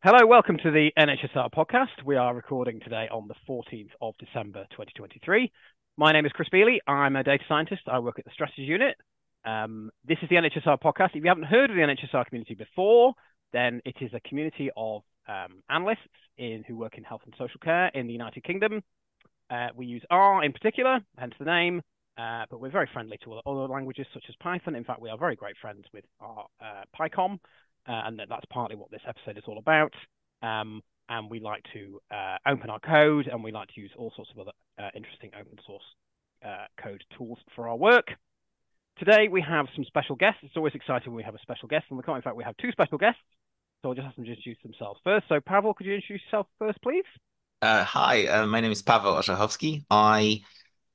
Hello, welcome to the NHSR podcast. We are recording today on the 14th of December 2023. My name is Chris Beeley. I'm a data scientist. I work at the strategy unit. Um, this is the NHSR podcast. If you haven't heard of the NHSR community before, then it is a community of um, analysts in, who work in health and social care in the United Kingdom. Uh, we use R in particular, hence the name, uh, but we're very friendly to other languages such as Python. In fact, we are very great friends with our uh, PyCon uh, and that's partly what this episode is all about. Um, and we like to uh, open our code, and we like to use all sorts of other uh, interesting open source uh, code tools for our work. Today we have some special guests. It's always exciting when we have a special guest, and we can't. In fact, we have two special guests. So I'll just have them introduce themselves first. So Pavel, could you introduce yourself first, please? Uh, hi, uh, my name is Pavel Orzechowski. I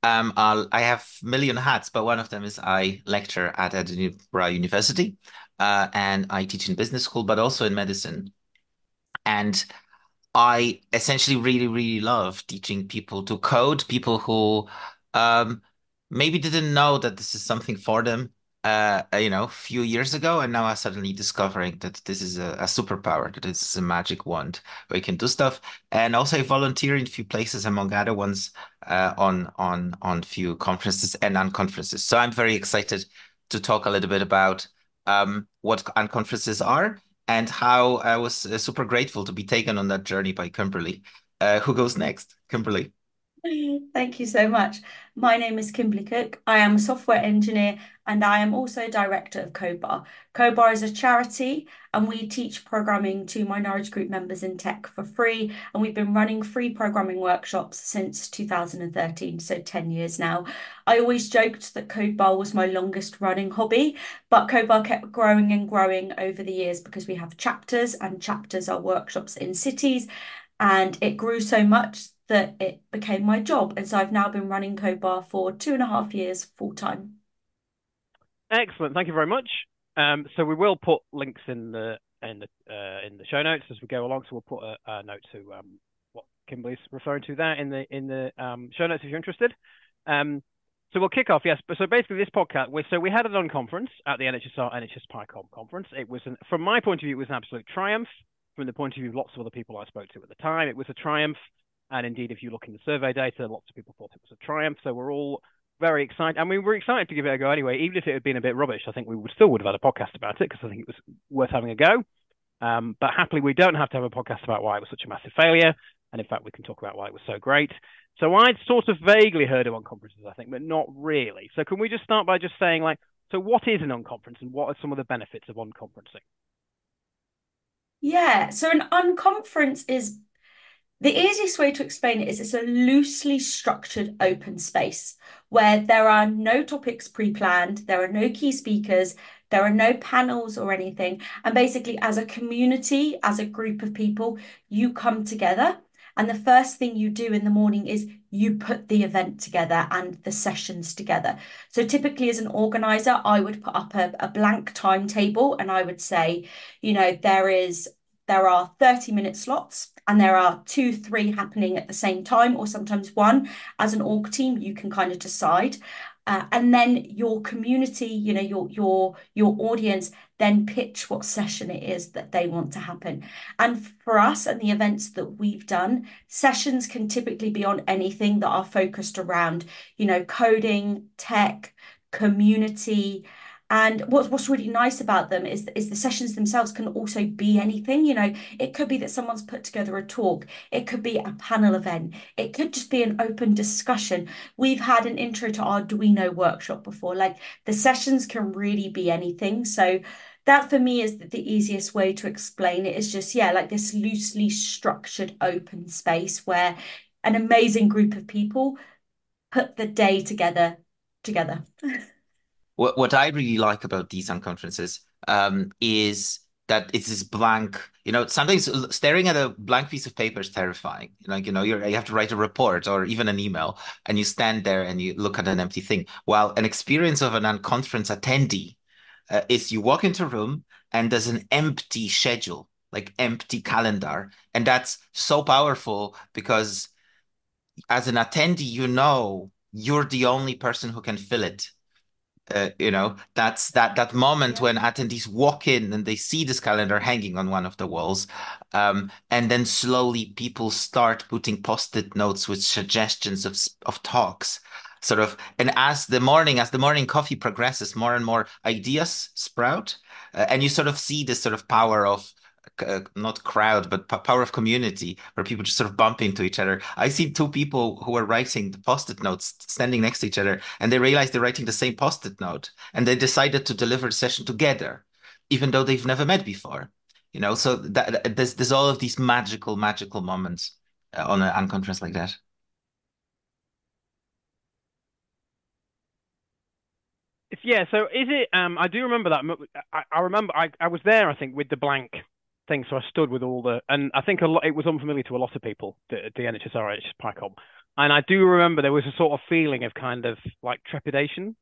um, I have a million hats, but one of them is I lecture at Edinburgh University uh, and I teach in business school, but also in medicine. And I essentially really, really love teaching people to code, people who um, maybe didn't know that this is something for them, uh, you know, a few years ago, and now are suddenly discovering that this is a, a superpower, that this is a magic wand where you can do stuff. And also I volunteer in a few places, among other ones, uh, on on on few conferences and unconferences. So I'm very excited to talk a little bit about um, what unconferences are and how I was uh, super grateful to be taken on that journey by Kimberly. Uh, who goes next? Kimberly. Thank you so much. My name is Kimberly Cook. I am a software engineer and I am also director of CodeBar. CodeBar is a charity and we teach programming to minority group members in tech for free. And we've been running free programming workshops since 2013, so 10 years now. I always joked that CodeBar was my longest running hobby, but CodeBar kept growing and growing over the years because we have chapters and chapters are workshops in cities. And it grew so much that it became my job. And so I've now been running CodeBar for two and a half years full time. Excellent. Thank you very much. Um, so we will put links in the in the uh, in the show notes as we go along. So we'll put a, a note to um, what Kimberly's referring to there in the in the um, show notes if you're interested. Um, so we'll kick off. Yes, but so basically this podcast. We, so we had a non-conference at the NHSR NHS PyCon conference. It was, an, from my point of view, it was an absolute triumph. From the point of view of lots of other people I spoke to at the time, it was a triumph. And indeed, if you look in the survey data, lots of people thought it was a triumph. So we're all very excited. I mean, we're excited to give it a go anyway. Even if it had been a bit rubbish, I think we would still would have had a podcast about it because I think it was worth having a go. Um, but happily, we don't have to have a podcast about why it was such a massive failure. And in fact, we can talk about why it was so great. So I'd sort of vaguely heard of unconferences, I think, but not really. So can we just start by just saying, like, so what is an unconference and what are some of the benefits of unconferencing? Yeah, so an unconference is the easiest way to explain it is it's a loosely structured open space where there are no topics pre planned, there are no key speakers, there are no panels or anything. And basically, as a community, as a group of people, you come together. And the first thing you do in the morning is you put the event together and the sessions together. So, typically, as an organizer, I would put up a, a blank timetable and I would say, you know, there is there are 30 minute slots and there are two, three happening at the same time, or sometimes one. As an org team, you can kind of decide. Uh, and then your community, you know, your your your audience then pitch what session it is that they want to happen. And for us and the events that we've done, sessions can typically be on anything that are focused around, you know, coding, tech, community, and what's what's really nice about them is is the sessions themselves can also be anything. You know, it could be that someone's put together a talk. It could be a panel event. It could just be an open discussion. We've had an intro to Arduino workshop before. Like the sessions can really be anything. So that for me is the easiest way to explain it is just yeah like this loosely structured open space where an amazing group of people put the day together together what what I really like about these unconferences um, is that it's this blank. You know, sometimes staring at a blank piece of paper is terrifying. Like you know, you you have to write a report or even an email, and you stand there and you look at an empty thing. While an experience of an unconference attendee uh, is you walk into a room and there's an empty schedule, like empty calendar, and that's so powerful because as an attendee, you know you're the only person who can fill it Uh, you know, that's that that moment when attendees walk in and they see this calendar hanging on one of the walls, um, and then slowly people start putting post-it notes with suggestions of of talks, sort of. And as the morning, as the morning coffee progresses, more and more ideas sprout, uh, and you sort of see this sort of power of uh, not crowd, but power of community, where people just sort of bump into each other. I see two people who are writing the post-it notes standing next to each other, and they realize they're writing the same post-it note, and they decided to deliver the session together, even though they've never met before. You know, so that there's there's all of these magical, magical moments uh, on an unconference like that. Yeah, so is it? Um, I do remember that. I, I remember I, I was there. I think with the blank thing. So I stood with all the, and I think a lot, it was unfamiliar to a lot of people, the, the NHSR, PyCon. And I do remember there was a sort of feeling of kind of like trepidation,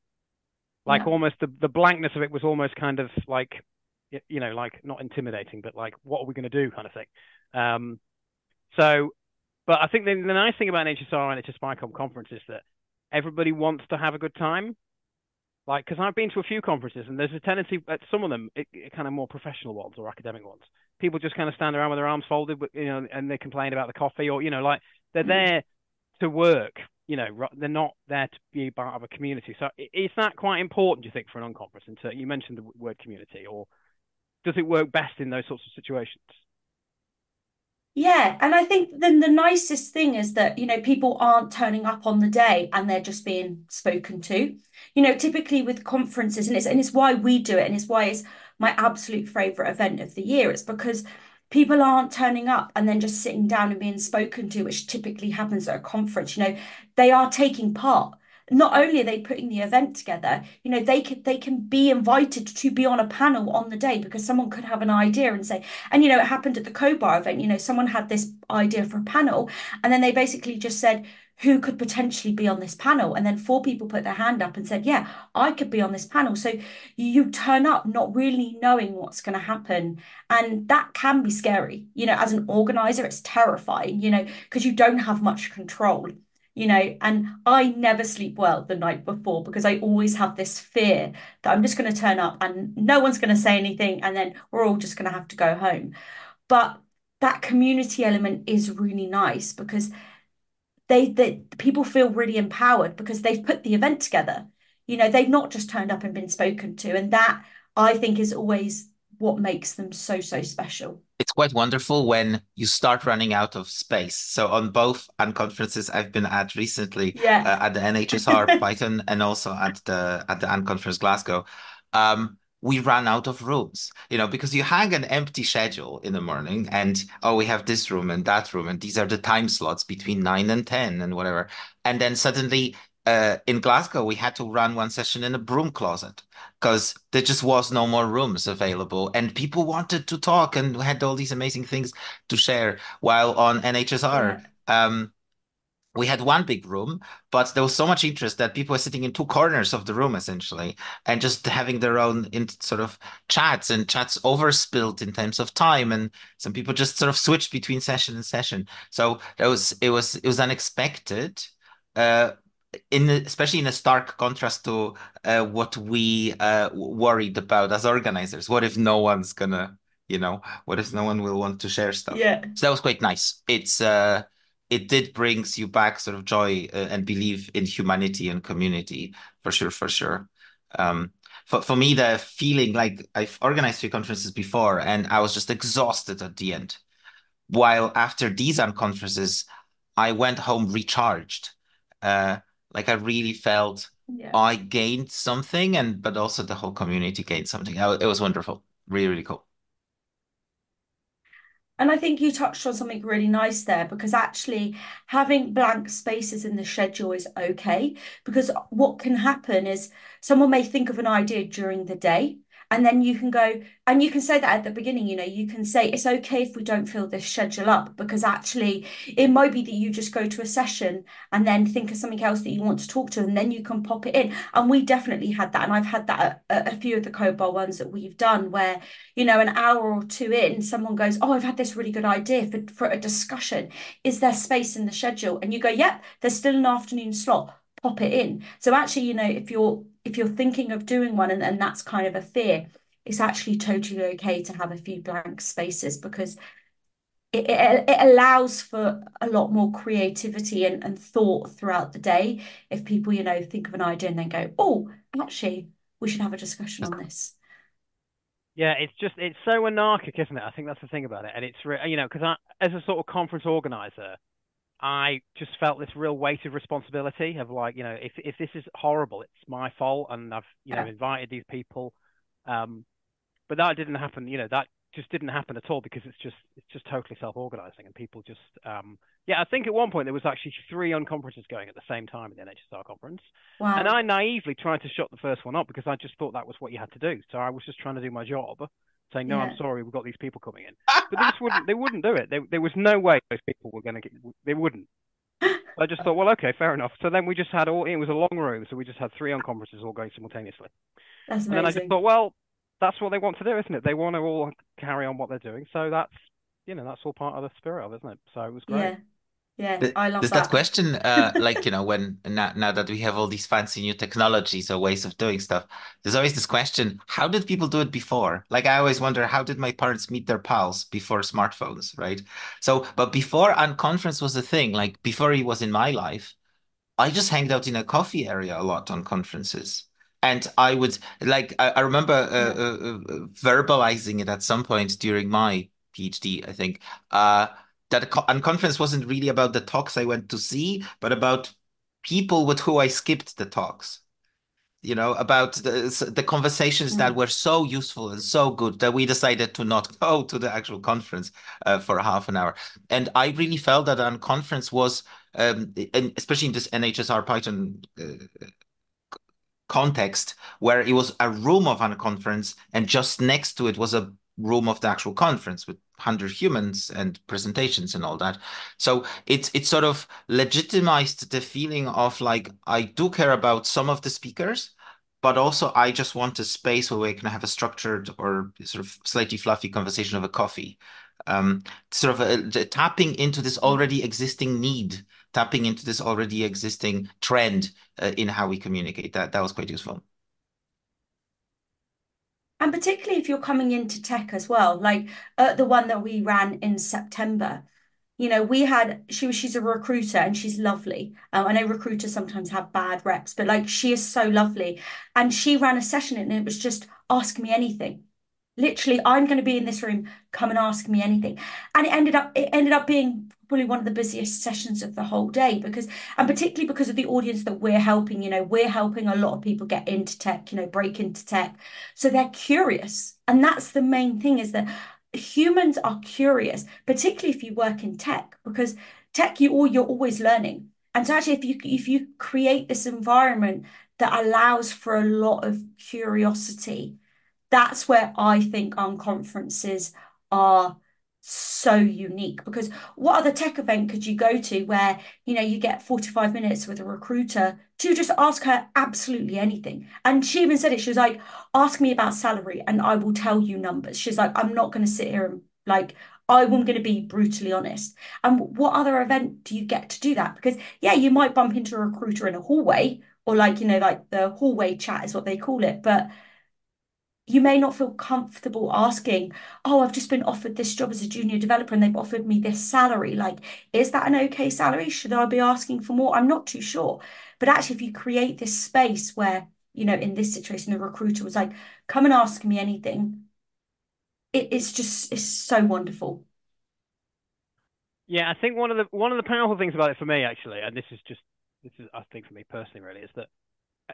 like yeah. almost the, the blankness of it was almost kind of like, you know, like not intimidating, but like, what are we going to do kind of thing. Um, so, but I think the, the nice thing about NHSR and NHS PyCon conference is that everybody wants to have a good time. Like, because I've been to a few conferences, and there's a tendency at some of them, it, it kind of more professional ones or academic ones, people just kind of stand around with their arms folded, you know, and they complain about the coffee, or you know, like they're mm. there to work. You know, they're not there to be part of a community. So, is that quite important? Do you think for an unconference? And so you mentioned the word community, or does it work best in those sorts of situations? Yeah, and I think then the nicest thing is that, you know, people aren't turning up on the day and they're just being spoken to. You know, typically with conferences, and it's and it's why we do it, and it's why it's my absolute favorite event of the year. It's because people aren't turning up and then just sitting down and being spoken to, which typically happens at a conference. You know, they are taking part not only are they putting the event together, you know, they could they can be invited to be on a panel on the day because someone could have an idea and say, and you know, it happened at the CodeBar event, you know, someone had this idea for a panel, and then they basically just said, who could potentially be on this panel? And then four people put their hand up and said, Yeah, I could be on this panel. So you turn up not really knowing what's going to happen. And that can be scary. You know, as an organizer, it's terrifying, you know, because you don't have much control you know, and I never sleep well the night before because I always have this fear that I'm just going to turn up and no one's going to say anything and then we're all just going to have to go home. But that community element is really nice because they, they people feel really empowered because they've put the event together. You know, they've not just turned up and been spoken to. And that I think is always what makes them so, so special it's quite wonderful when you start running out of space. So on both unconferences I've been at recently, yeah. uh, at the NHSR Python and also at the at the unconference Glasgow, um, we ran out of rooms. You know, because you hang an empty schedule in the morning, and oh, we have this room and that room, and these are the time slots between nine and ten and whatever, and then suddenly uh, in Glasgow, we had to run one session in a broom closet because there just was no more rooms available, and people wanted to talk and had all these amazing things to share. While on NHSR, um, we had one big room, but there was so much interest that people were sitting in two corners of the room essentially, and just having their own in sort of chats and chats overspilled in terms of time, and some people just sort of switched between session and session. So that was it was it was unexpected. Uh, in especially in a stark contrast to uh, what we uh, worried about as organizers. What if no one's gonna, you know, what if no one will want to share stuff? Yeah. So that was quite nice. It's uh, it did brings you back sort of joy uh, and believe in humanity and community for sure, for sure. Um, for for me, the feeling like I've organized few conferences before, and I was just exhausted at the end. While after these conferences, I went home recharged. Uh, like I really felt yeah. I gained something, and but also the whole community gained something. It was wonderful, really, really cool. And I think you touched on something really nice there because actually having blank spaces in the schedule is okay. Because what can happen is someone may think of an idea during the day and then you can go and you can say that at the beginning you know you can say it's okay if we don't fill this schedule up because actually it might be that you just go to a session and then think of something else that you want to talk to and then you can pop it in. And we definitely had that and I've had that at a few of the CodeBar ones that we've done where you know an hour or two in someone goes oh I've had this really good idea for, for a discussion. Is there space in the schedule? And you go yep there's still an afternoon slot pop it in. So actually, you know, if you're if you're thinking of doing one and, and that's kind of a fear, it's actually totally okay to have a few blank spaces because it, it, it allows for a lot more creativity and, and thought throughout the day. If people, you know, think of an idea and then go, oh, actually, we should have a discussion on this. Yeah, it's just it's so anarchic, isn't it? I think that's the thing about it, and it's re- you know because as a sort of conference organizer, I just felt this real weight of responsibility of like you know if if this is horrible, it's my fault, and I've you know invited these people, um, but that didn't happen. You know that just didn't happen at all because it's just it's just totally self-organizing and people just um yeah i think at one point there was actually three unconferences going at the same time at the nhsr conference wow. and i naively tried to shut the first one up because i just thought that was what you had to do so i was just trying to do my job saying no yeah. i'm sorry we've got these people coming in but they wouldn't they wouldn't do it they, there was no way those people were going to get they wouldn't I just thought, well, okay, fair enough. So then we just had all, it was a long room, so we just had three unconferences all going simultaneously. That's amazing. And then I just thought, well, that's what they want to do, isn't it? They want to all carry on what they're doing. So that's you know that's all part of the spirit of, isn't it? So it was great. Yeah. Yeah, I love There's that. that question, uh, like, you know, when now, now that we have all these fancy new technologies or ways of doing stuff, there's always this question, how did people do it before? Like, I always wonder, how did my parents meet their pals before smartphones, right? So, but before Unconference was a thing, like before he was in my life, I just hanged out in a coffee area a lot on conferences and I would like I, I remember uh, uh, uh, verbalizing it at some point during my PhD, I think, uh, that unconference wasn't really about the talks I went to see, but about people with who I skipped the talks. You know, about the, the conversations mm. that were so useful and so good that we decided to not go to the actual conference uh, for half an hour. And I really felt that unconference was, um, and especially in this NHSR Python uh, context where it was a room of a conference and just next to it was a room of the actual conference with 100 humans and presentations and all that so it's it sort of legitimized the feeling of like i do care about some of the speakers but also i just want a space where we can have a structured or sort of slightly fluffy conversation of a coffee um, sort of a, a, tapping into this already existing need tapping into this already existing trend uh, in how we communicate. That that was quite useful. And particularly if you're coming into tech as well, like uh, the one that we ran in September, you know, we had she was she's a recruiter and she's lovely. Um, I know recruiters sometimes have bad reps, but like she is so lovely, and she ran a session and it was just ask me anything. Literally, I'm going to be in this room. Come and ask me anything. And it ended up it ended up being probably one of the busiest sessions of the whole day because and particularly because of the audience that we're helping, you know, we're helping a lot of people get into tech, you know, break into tech. So they're curious. And that's the main thing is that humans are curious, particularly if you work in tech, because tech you or you're always learning. And so actually if you if you create this environment that allows for a lot of curiosity that's where I think unconferences are so unique because what other tech event could you go to where you know you get 45 minutes with a recruiter to just ask her absolutely anything? And she even said it she was like ask me about salary and I will tell you numbers. She's like I'm not going to sit here and like I'm going to be brutally honest. And what other event do you get to do that? Because yeah you might bump into a recruiter in a hallway or like you know like the hallway chat is what they call it but you may not feel comfortable asking, Oh, I've just been offered this job as a junior developer and they've offered me this salary. Like, is that an okay salary? Should I be asking for more? I'm not too sure. But actually, if you create this space where, you know, in this situation, the recruiter was like, Come and ask me anything, it, it's just, it's so wonderful. Yeah, I think one of the one of the powerful things about it for me, actually, and this is just this is I think for me personally, really, is that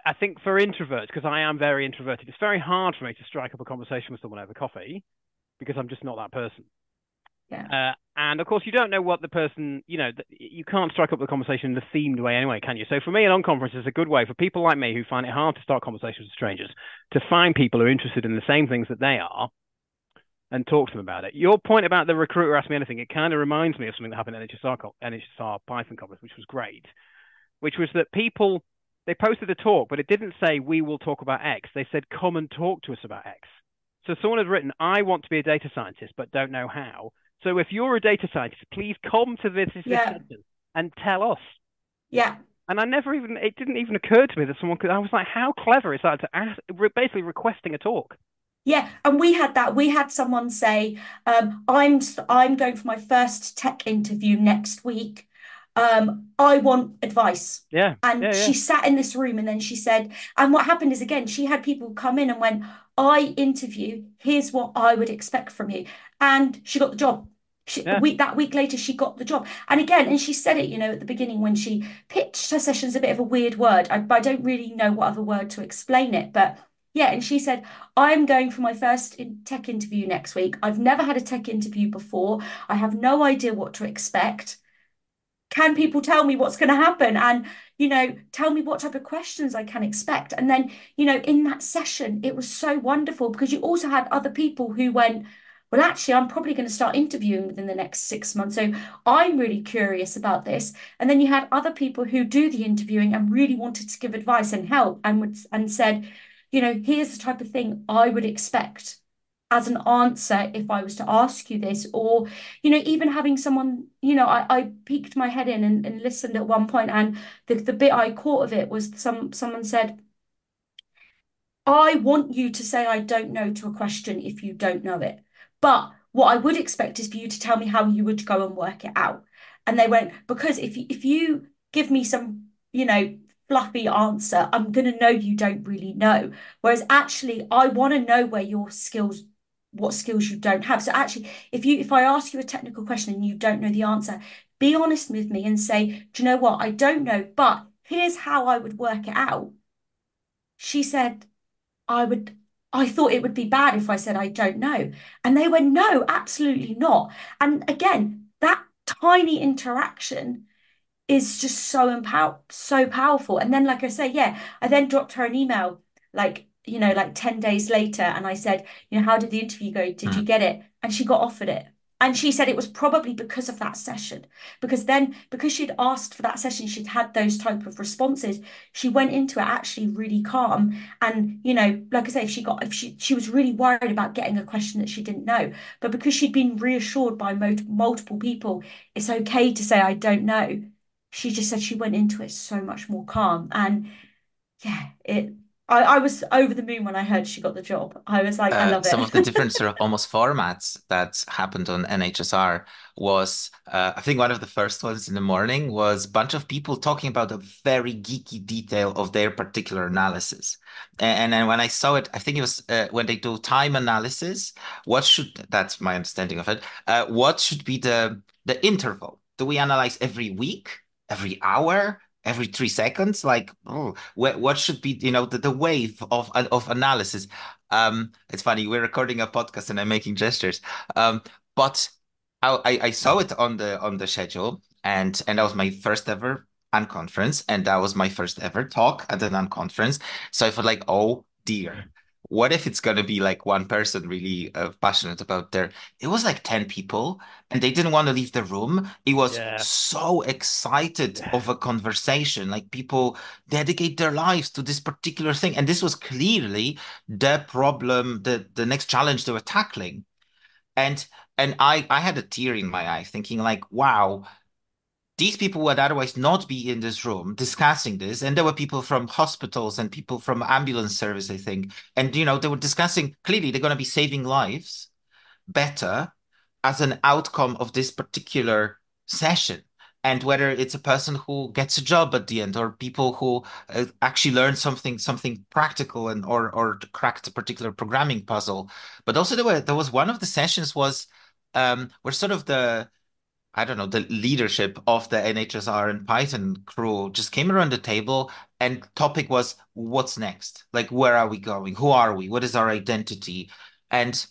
I think for introverts, because I am very introverted, it's very hard for me to strike up a conversation with someone over coffee because I'm just not that person. Yeah. Uh, and of course, you don't know what the person, you know, you can't strike up the conversation in the themed way anyway, can you? So for me, an unconference is a good way for people like me who find it hard to start conversations with strangers to find people who are interested in the same things that they are and talk to them about it. Your point about the recruiter ask me anything, it kind of reminds me of something that happened at NHSR, NHSR Python conference, which was great, which was that people they posted a talk, but it didn't say we will talk about X. They said come and talk to us about X. So someone had written, I want to be a data scientist, but don't know how. So if you're a data scientist, please come to this, this yeah. session and tell us. Yeah. and I never even it didn't even occur to me that someone could. I was like, how clever is that to ask, basically requesting a talk. Yeah, and we had that. We had someone say, um, "I'm I'm going for my first tech interview next week. Um, I want advice." Yeah, and yeah, yeah. she sat in this room, and then she said, and what happened is again, she had people come in and went, "I interview. Here's what I would expect from you," and she got the job. She, Yeah. week that week later, she got the job. And again, and she said it, you know, at the beginning when she pitched her session's a bit of a weird word. I, I don't really know what other word to explain it, but yeah, and she said, I'm going for my first in tech interview next week. I've never had a tech interview before. I have no idea what to expect. Can people tell me what's going to happen? And, you know, tell me what type of questions I can expect. And then, you know, in that session, it was so wonderful because you also had other people who went, well, actually, I'm probably going to start interviewing within the next six months. So I'm really curious about this. And then you had other people who do the interviewing and really wanted to give advice and help and would and said, you know, here's the type of thing I would expect as an answer if I was to ask you this, or, you know, even having someone, you know, I, I peeked my head in and, and listened at one point, and the, the bit I caught of it was some someone said, I want you to say I don't know to a question if you don't know it. But what I would expect is for you to tell me how you would go and work it out. And they went, because if if you give me some, you know, fluffy answer, I'm going to know you don't really know. Whereas actually, I want to know where your skills, what skills you don't have. So actually, if you, if I ask you a technical question and you don't know the answer, be honest with me and say, do you know what? I don't know, but here's how I would work it out. She said, I would I thought it would be bad if I said I don't know. And they went, no, absolutely not. And again, that tiny interaction is just so empower so powerful. And then, like I say, yeah, I then dropped her an email like, you know, like 10 days later, and I said, you know, how did the interview go? Did you mm. get it? And she got offered it. And she said it was probably because of that session. Because then, because she'd asked for that session, she'd had those type of responses. She went into it actually really calm. And, you know, like I say, if she got, if she, she was really worried about getting a question that she didn't know. But because she'd been reassured by mo multiple people, it's okay to say, I don't know. She just said she went into it so much more calm. And yeah, it, I, I was over the moon when I heard she got the job. I was like, I love love some of the different sort of almost formats that happened on NHSR was, uh, I think one of the first ones in the morning was a bunch of people talking about a very geeky detail of their particular analysis. And, and then when I saw it, I think it was uh, when they do time analysis, what should, that's my understanding of it, uh, what should be the the interval? Do we analyze every week, every hour, every three seconds? Like, oh, what, what should be, you know, the, the wave of of analysis? Um, it's funny, we're recording a podcast and I'm making gestures. Um, but I, I saw it on the on the schedule and and that was my first ever unconference and that was my first ever talk at an unconference. So I felt like, oh dear, what if it's gonna be like one person really uh, passionate about their it was like 10 people and they didn't want to leave the room. It was Yeah. so excited of a conversation. Like people dedicate their lives to this particular thing. And this was clearly the problem, the the next challenge they were tackling. And and I I had a tear in my eye thinking like, wow, these people would otherwise not be in this room discussing this. And there were people from hospitals and people from ambulance service, I think. And you know, they were discussing clearly they're going to be saving lives better as an outcome of this particular session. And whether it's a person who gets a job at the end, or people who uh, actually learn something something practical and or or cracked a particular programming puzzle. But also there were there was one of the sessions was um where sort of the I don't know, the leadership of the NHSR and Python crew just came around the table and topic was what's next? Like where are we going? Who are we? What is our identity? And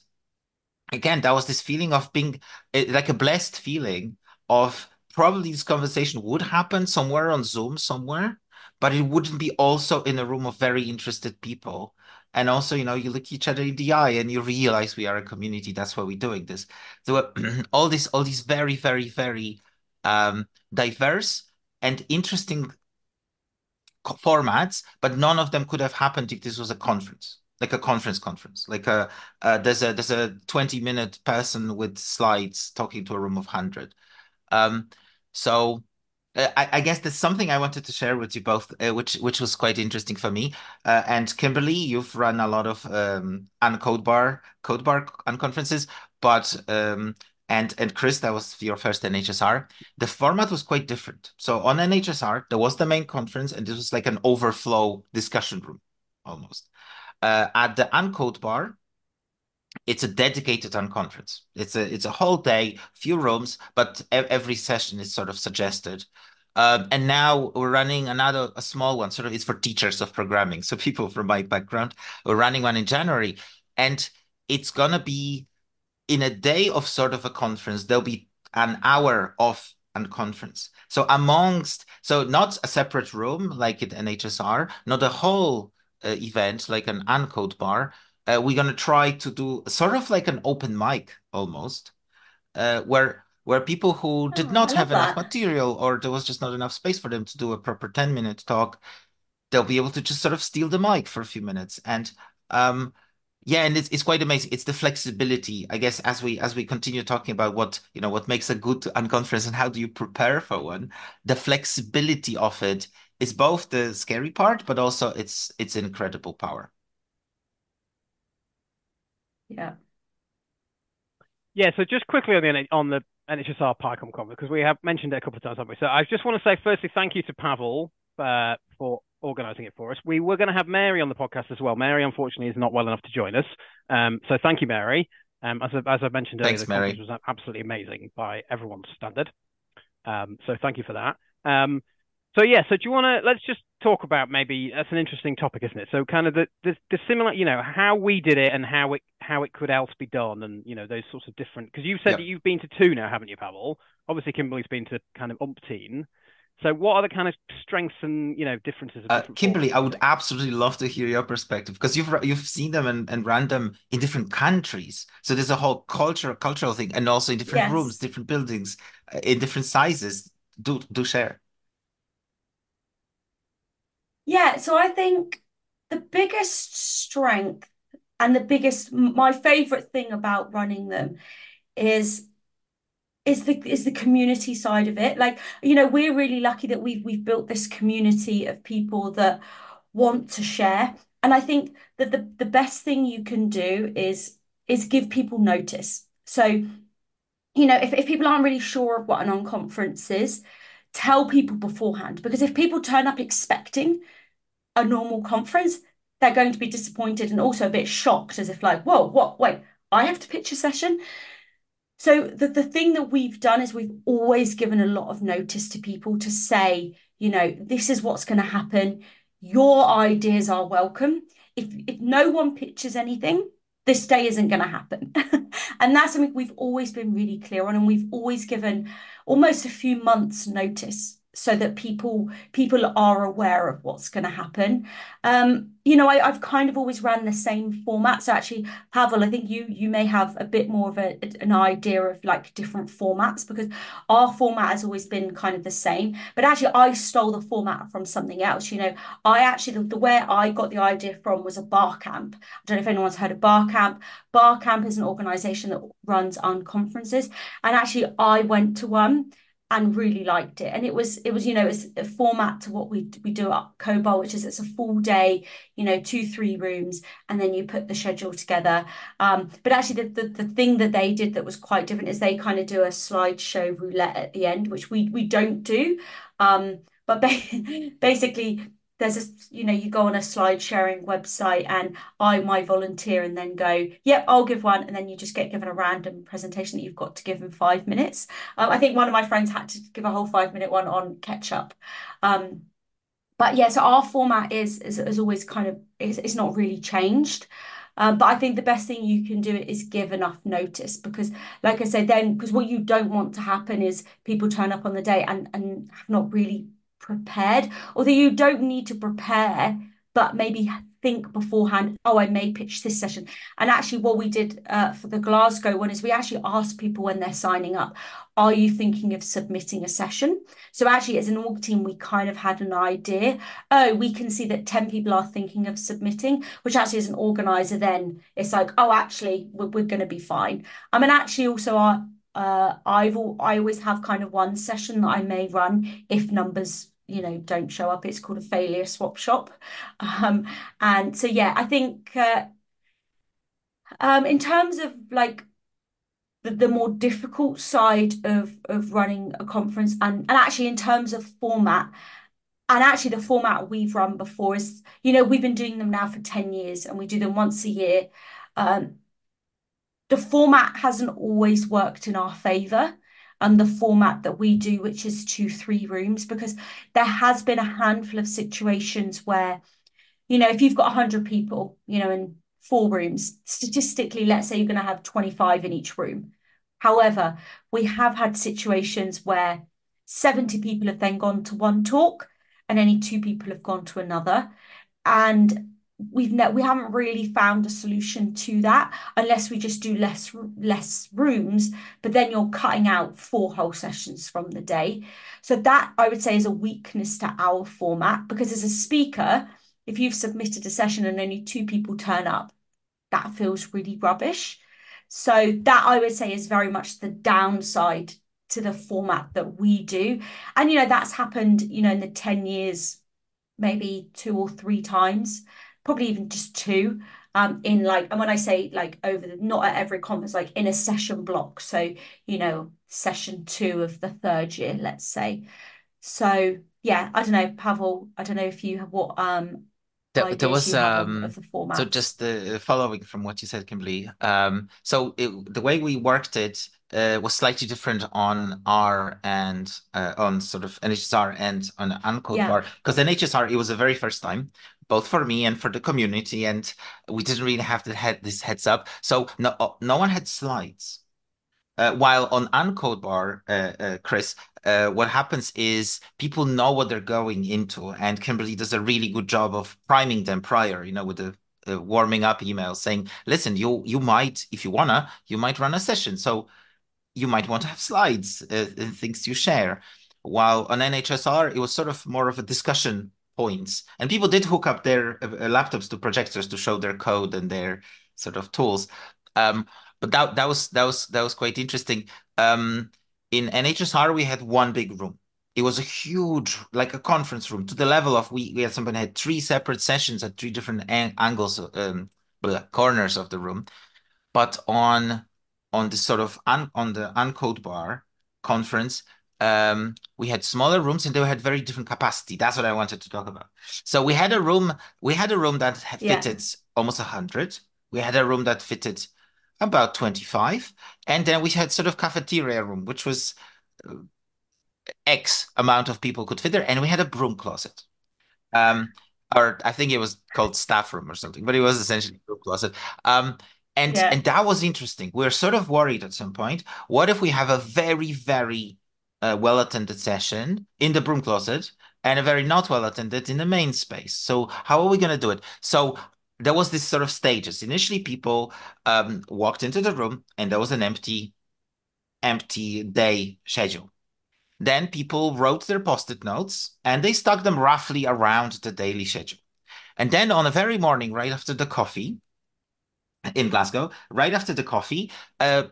again, that was this feeling of being eh, like a blessed feeling of probably this conversation would happen somewhere on Zoom somewhere, but it wouldn't be also in a room of very interested people. And also, you know, you look each other in the eye and you realize we are a community. That's why we're doing this. So uh, all this, all these very, very, very um, diverse and interesting formats, but none of them could have happened if this was a conference, like a conference conference. Like a uh, there's a there's a 20 minute person with slides talking to a room of 100. Um, so uh, I, I, guess there's something I wanted to share with you both, uh, which which was quite interesting for me. Uh, and Kimberly, you've run a lot of um, uncode bar code bar unconferences, but um, and and Chris, that was your first NHSR. The format was quite different. So on NHSR, there was the main conference, and this was like an overflow discussion room, almost. Uh, at the Uncode Bar, it's a dedicated unconference. It's a it's a whole day, few rooms, but every session is sort of suggested. Um, and now we're running another a small one. Sort of it's for teachers of programming, so people from my background. We're running one in January, and it's gonna be in a day of sort of a conference. There'll be an hour of a conference. So amongst so not a separate room like at NHSR, not a whole uh, event like an uncode bar, uh, we're gonna try to do sort of like an open mic almost, uh, where where people who did oh, not have enough material or there was just not enough space for them to do a proper 10 minute talk, they'll be able to just sort of steal the mic for a few minutes. And um, yeah, and it's it's quite amazing. It's the flexibility, I guess, as we as we continue talking about what you know what makes a good unconference and how do you prepare for one. The flexibility of it is both the scary part, but also it's it's incredible power. Yeah. Yeah, so just quickly on the on the NHSR PyCon conference because we have mentioned it a couple of times, haven't we? So I just want to say firstly, thank you to Pavel uh, for organising it for us. We were going to have Mary on the podcast as well. Mary, unfortunately, is not well enough to join us. Um, so thank you, Mary. Um, as, I, as I mentioned earlier, Thanks, the Mary. conference was absolutely amazing by everyone's standard. Um, so thank you for that. Um, so yeah, so do you want to let's just talk about maybe that's an interesting topic, isn't it? So kind of the, the, the similar, you know, how we did it and how it how it could else be done, and you know those sorts of different. Because you've said yep. that you've been to two now, haven't you, Pavel? Obviously, Kimberly's been to kind of umpteen. So, what are the kind of strengths and you know differences? Uh, Kimberly, I would absolutely love to hear your perspective because you've you've seen them and, and ran them in different countries. So there's a whole culture cultural thing, and also in different yes. rooms, different buildings, uh, in different sizes. Do do share. Yeah, so I think the biggest strength and the biggest, my favorite thing about running them is is the is the community side of it. Like, you know, we're really lucky that we've we've built this community of people that want to share. And I think that the, the best thing you can do is is give people notice. So, you know, if, if people aren't really sure of what an unconference is, tell people beforehand. Because if people turn up expecting a normal conference, they're going to be disappointed and also a bit shocked, as if like, whoa, what? Wait, I have to pitch a session. So the, the thing that we've done is we've always given a lot of notice to people to say, you know, this is what's going to happen. Your ideas are welcome. If if no one pitches anything, this day isn't going to happen. and that's something we've always been really clear on, and we've always given almost a few months' notice so that people people are aware of what's going to happen. Um, you know, I, have kind of always ran the same format. So actually, Pavel, I think you you may have a bit more of a, an idea of like different formats because our format has always been kind of the same. But actually, I stole the format from something else. You know, I actually the, the where I got the idea from was a bar camp. I don't know if anyone's heard of bar camp. Bar camp is an organisation that runs unconferences, and actually, I went to one and really liked it. And it was it was you know it's a format to what we we do at CodeBar, which is it's a full day, you know, two three rooms, and then you put the schedule together. Um, but actually, the, the the thing that they did that was quite different is they kind of do a slideshow roulette at the end, which we we don't do. Um, but basically there's a you know you go on a slide sharing website and I my volunteer and then go yep I'll give one and then you just get given a random presentation that you've got to give in five minutes. Um, I think one of my friends had to give a whole five minute one on ketchup. Um, but yeah so our format is is, is always kind of it's, it's not really changed. Um, but I think the best thing you can do is give enough notice because, like I said, then because what you don't want to happen is people turn up on the day and and have not really prepared, although you don't need to prepare, but maybe think beforehand, oh, I may pitch this session. And actually, what we did uh, for the Glasgow one is we actually asked people when they're signing up, are you thinking of submitting a session? So actually, as an org team, we kind of had an idea. Oh, we can see that 10 people are thinking of submitting, which actually as an organizer, then it's like, oh, actually, we're, we're going to be fine. I mean, actually also our uh, I've I always have kind of one session that I may run if numbers you know don't show up. It's called a failure swap shop, um, and so yeah, I think uh, um, in terms of like the, the more difficult side of of running a conference, and and actually in terms of format. And actually, the format we've run before is, you know, we've been doing them now for 10 years and we do them once a year. Um, the format hasn't always worked in our favor and the format that we do, which is two, three rooms, because there has been a handful of situations where, you know, if you've got 100 people, you know, in four rooms, statistically, let's say you're going to have 25 in each room. However, we have had situations where 70 people have then gone to one talk and only two people have gone to another. And we've ne- we haven't really found a solution to that unless we just do less less rooms but then you're cutting out four whole sessions from the day. So that i would say is a weakness to our format because as a speaker if you've submitted a session and only two people turn up that feels really rubbish. So that i would say is very much the downside to the format that we do. And you know that's happened you know in the 10 years maybe two or three times probably even just two um, in like, and when I say like over the, not at every conference, like in a session block. So, you know, session two of the third year, let's say. So yeah, I don't know, Pavel, I don't know if you have what um there, there was um of, the format. So just the following from what you said, Kimberly. Um, so it, the way we worked it uh, was slightly different on R and uh, on sort of NHSR and on Uncode yeah. bar because NHSR it was the very first time both for me and for the community, and we didn't really have the head this heads up. So no, no one had slides. Uh, while on Uncode Bar, uh, uh, Chris, uh, what happens is people know what they're going into, and Kimberly does a really good job of priming them prior, you know, with the warming up email saying, "Listen, you you might, if you wanna, you might run a session, so you might want to have slides uh, and things you share." While on NHSR, it was sort of more of a discussion points. And people did hook up their laptops to projectors to show their code and their sort of tools. Um, but that that was that was that was quite interesting. Um, in NHSR, we had one big room. It was a huge, like a conference room, to the level of we we had somebody had three separate sessions at three different an angles, um, corners of the room. But on on the sort of un, on the uncode bar conference, um, we had smaller rooms and they had very different capacity. That's what I wanted to talk about. So we had a room, we had a room that fitted yeah. almost 100. We had a room that fitted about 25. And then we had sort of cafeteria room, which was uh, X amount of people could fit there. And we had a broom closet. Um, or I think it was called staff room or something, but it was essentially a broom closet. Um, and, yeah. and that was interesting. We were sort of worried at some point. What if we have a very, very a well attended session in the broom closet and a very not well attended in the main space. So how are we going to do it? So there was this sort of stages. Initially, people um, walked into the room and there was an empty, empty day schedule. Then people wrote their post-it notes and they stuck them roughly around the daily schedule. And then on a very morning, right after the coffee in Glasgow, right after the coffee, uh,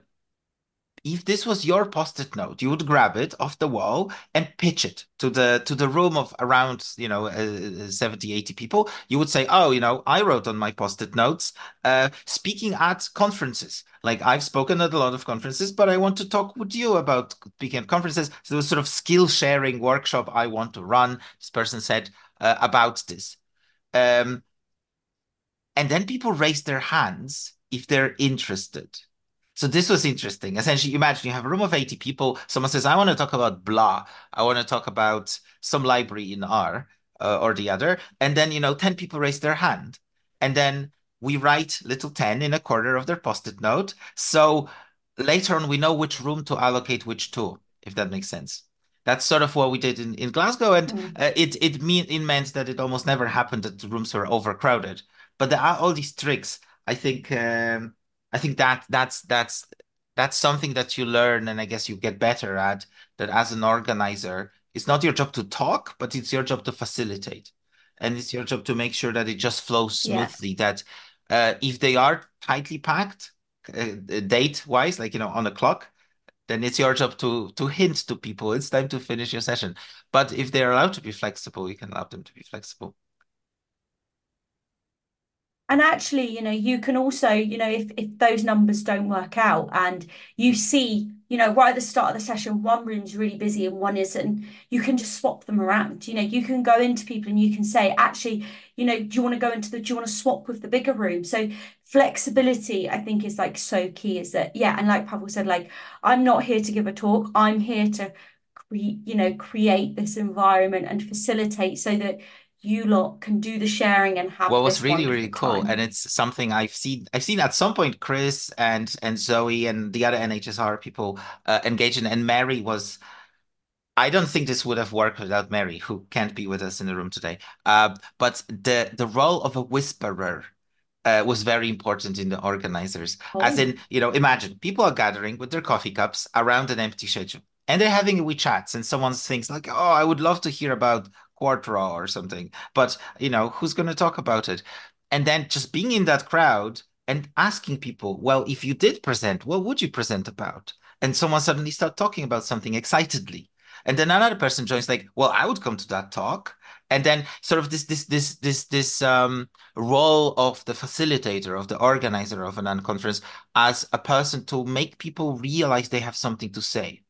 if this was your post-it note, you would grab it off the wall and pitch it to the to the room of around, you know, uh, 70, 80 people. You would say, oh, you know, I wrote on my post-it notes, uh, speaking at conferences. Like I've spoken at a lot of conferences, but I want to talk with you about speaking at conferences. So sort of skill sharing workshop I want to run. This person said uh, about this. Um, and then people raise their hands if they're interested. So this was interesting. Essentially, imagine you have a room of 80 people. Someone says, I want to talk about blah. I want to talk about some library in R uh, or the other. And then, you know, 10 people raise their hand. And then we write little 10 in a corner of their post-it note. So later on, we know which room to allocate which to, if that makes sense. That's sort of what we did in, in Glasgow. And mm. uh, it, it, mean, it meant that it almost never happened that the rooms were overcrowded. But there are all these tricks. I think... Um, I think that that's that's that's something that you learn and I guess you get better at that as an organizer. It's not your job to talk, but it's your job to facilitate. And it's your job to make sure that it just flows smoothly. That uh, if they are tightly packed, uh, date wise, like you know, on the clock, then it's your job to to hint to people it's time to finish your session. But if they're allowed to be flexible, you can allow them to be flexible. And actually, you know, you can also, you know, if if those numbers don't work out and you see, you know, right at the start of the session, one room's really busy and one isn't, you can just swap them around. You know, you can go into people and you can say, actually, you know, do you want to go into the, do you want to swap with the bigger room? So flexibility, I think, is like so key, is that, yeah, and like Pavel said, like, I'm not here to give a talk, I'm here to you know, create this environment and facilitate so that you lot can do the sharing and have What was really, really cool, time. and it's something I've seen I've seen at some point Chris and and Zoe and the other NHSR people uh, engage in, and Mary was I don't think this would have worked without Mary, who can't be with us in the room today. Uh, but the the role of a whisperer uh, was very important in the organizers. As Oh, in, you know, imagine people are gathering with their coffee cups around an empty schedule, and they're having a wee chats, and someone thinks like, "Oh, I would love to hear about Quarto or something," but you know, who's going to talk about it? And then just being in that crowd and asking people, "Well, if you did present, what would you present about?" And someone suddenly start talking about something excitedly. And then another person joins, like, well, I would come to that talk. And then sort of this this this this this um role of the facilitator, of the organizer of an unconference as a person to make people realize they have something to say.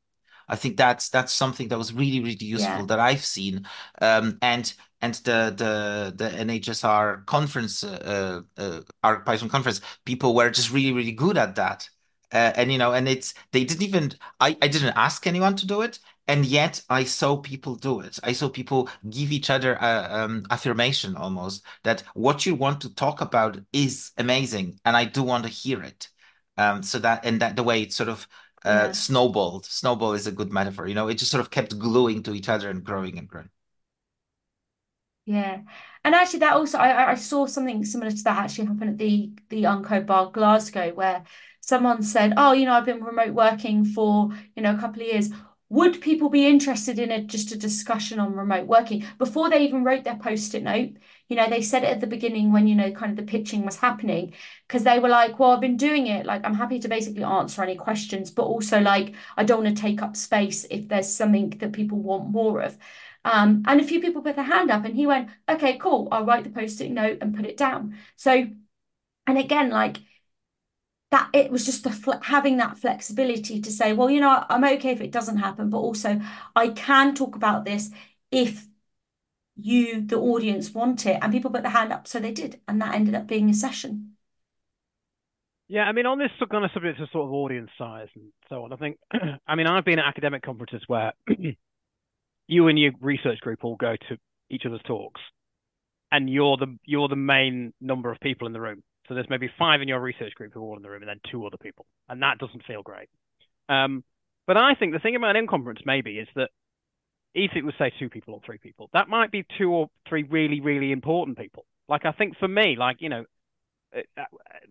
I think that's that's something that was really, really useful yeah, that I've seen. Um, and and the the the NHSR conference, uh, uh, our Python conference, people were just really, really good at that. Uh, and you know, and it's they didn't even I, I didn't ask anyone to do it, and yet I saw people do it. I saw people give each other a, um, affirmation almost that what you want to talk about is amazing, and I do want to hear it. Um, so that and that the way it sort of uh, yeah. snowballed. Snowball is a good metaphor. You know, it just sort of kept gluing to each other and growing and growing. Yeah. And actually that also I I saw something similar to that actually happen at the the UnCodeBar Glasgow where someone said, Oh, you know, I've been remote working for, you know, a couple of years. Would people be interested in a just a discussion on remote working before they even wrote their post-it note? You know, they said it at the beginning when, you know, kind of the pitching was happening, because they were like, Well, I've been doing it. Like, I'm happy to basically answer any questions, but also like I don't want to take up space if there's something that people want more of. Um, and a few people put their hand up and he went, okay, cool, I'll write the post-it note and put it down. So, and again, like that, it was just the having that flexibility to say, well, you know, I'm okay if it doesn't happen, but also I can talk about this if you, the audience, want it. And people put their hand up, so they did. And that ended up being a session. Yeah, I mean, on this kind of subject of sort of audience size and so on, I think, I mean, I've been at academic conferences where you and your research group all go to each other's talks, and you're the you're the main number of people in the room. So there's maybe five in your research group who are all in the room, and then two other people, and that doesn't feel great. Um, but I think the thing about an unconference maybe is that if it was say two people or three people, that might be two or three really really important people. Like I think for me, like you know, uh, uh,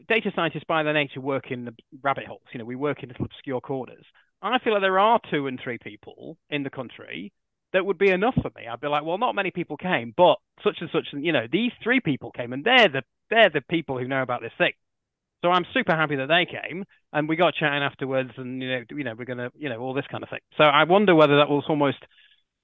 data scientists by their nature work in the rabbit holes. You know, we work in little obscure corners. I feel like there are two and three people in the country that would be enough for me. I'd be like, well, not many people came, but such and such, and you know, these three people came, and they're the they're the people who know about this thing. So I'm super happy that they came, and we got chatting afterwards, and you know, you know, we're gonna, you know, all this kind of thing. So I wonder whether that was almost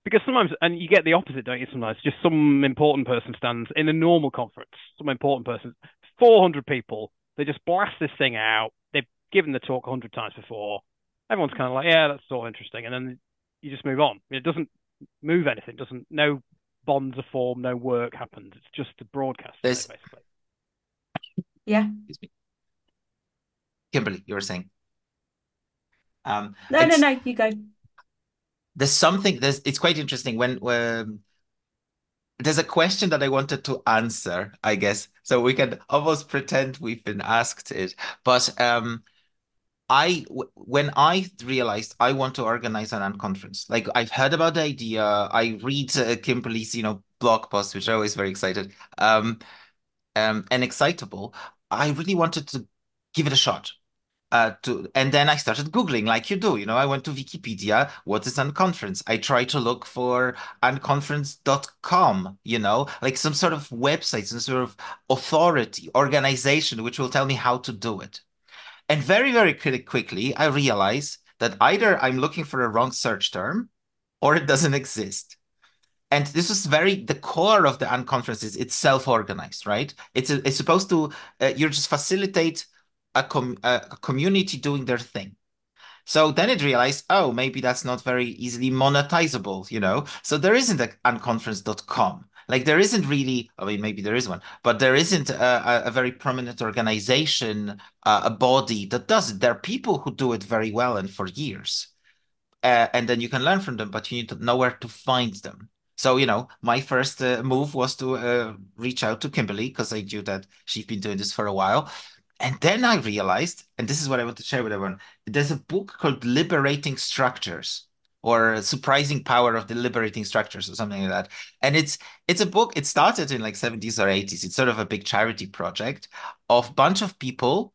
because sometimes, and you get the opposite, don't you? Sometimes just some important person stands in a normal conference, some important person, 400 people, they just blast this thing out. They've given the talk 100 times before. Everyone's kind of like, yeah, that's sort of interesting, and then you just move on. It doesn't move anything. Doesn't no bonds are formed, no work happens. It's just a broadcast, There's, basically. Yeah. excuse me, Kimberly, you were saying. Um, No, no, no, you go. There's something there's it's quite interesting when when there's a question that I wanted to answer, I guess. So we can almost pretend we've been asked it. But um I w- when I realized I want to organize an unconference, like I've heard about the idea, I read uh, Kimberly's, you know, blog post, which I always very excited, um, um, and excitable. I really wanted to give it a shot. Uh, to and then I started Googling like you do. You know, I went to Wikipedia. What is unconference? I tried to look for unconference.com, you know, like some sort of website, some sort of authority, organization, which will tell me how to do it. And very, very quickly, I realized that either I'm looking for a wrong search term or it doesn't exist. And this is very the core of the unconference is it's self-organized, right? It's a, it's supposed to uh, you just facilitate a, com a community doing their thing. So then it realized, oh, maybe that's not very easily monetizable, you know? So there isn't a unconference.com. Like there isn't really, I mean, maybe there is one, but there isn't a, a very prominent organization, uh, a body that does it. There are people who do it very well and for years. Uh, and then you can learn from them, but you need to know where to find them. So, you know, my first uh, move was to uh, reach out to Kimberly because I knew that she'd been doing this for a while. And then I realized, and this is what I want to share with everyone, there's a book called Liberating Structures or Surprising Power of the Liberating Structures or something like that. And it's it's a book, it started in like 70s or 80s. It's sort of a big charity project of bunch of people.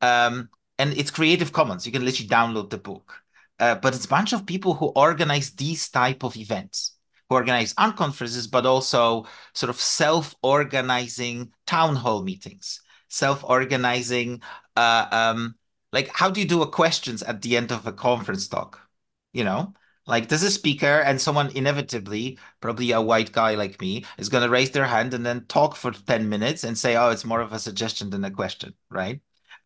Um, and it's Creative Commons. You can literally download the book. Uh, but it's a bunch of people who organize these type of events who organize unconferences, but also sort of self-organizing town hall meetings, self-organizing. Uh, um, like, how do you do a questions at the end of a conference talk? You know, like there's a speaker and someone inevitably, probably a white guy like me, is going to raise their hand and then talk for 10 minutes and say, oh, it's more of a suggestion than a question, right?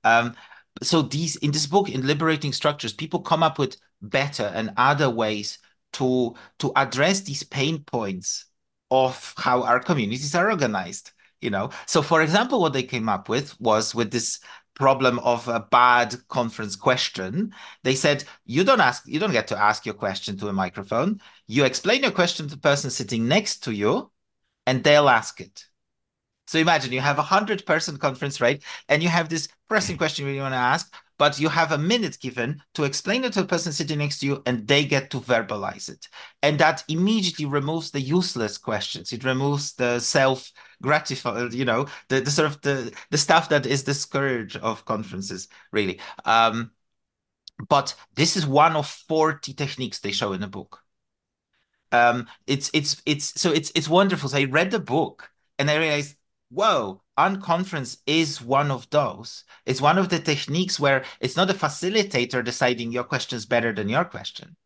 Um, so these in this book, in Liberating Structures, people come up with better and other ways to to address these pain points of how our communities are organized you know? So for example what they came up with was with this problem of a bad conference question they said you don't ask you don't get to ask your question to a microphone. You explain your question to the person sitting next to you and they'll ask it. So imagine you have a hundred person conference right? And you have this pressing mm. question you want to ask but you have a minute given to explain it to the person sitting next to you and they get to verbalize it. And that immediately removes the useless questions. It removes the self gratified, you know, the, the sort of the, the stuff that is the scourge of conferences, really. Um, but this is one of 40 techniques they show in the book. Um, it's it's it's so it's it's wonderful. So I read the book and I realized, whoa, unconference is one of those. It's one of the techniques where it's not a facilitator deciding your question is better than your question.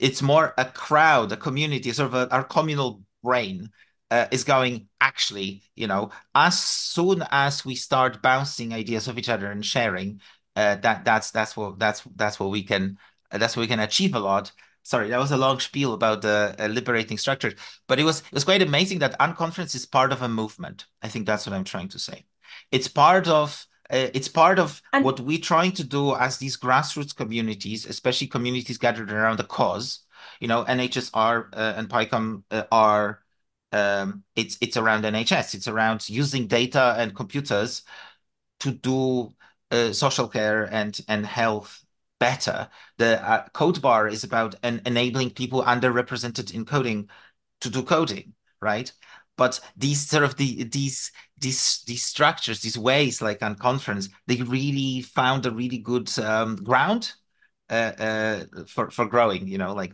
It's more a crowd, a community, sort of a, our communal brain uh, is going, actually, you know, as soon as we start bouncing ideas of each other and sharing, uh, that that's that's what that's that's what we can that's what we can achieve a lot sorry, that was a long spiel about the uh, liberating structures, but it was it was quite amazing that unconference is part of a movement. I think that's what I'm trying to say. It's part of uh, it's part of and what we're trying to do as these grassroots communities, especially communities gathered around a cause. You know, NHSR uh, and PyCon uh, are um, it's it's around NHS. It's around using data and computers to do uh, social care and and health better. The uh, CodeBar is about en enabling people underrepresented in coding to do coding, right? But these sort of the these these these structures, these ways, like unconference, they really found a really good um, ground uh, uh, for for growing. You know, like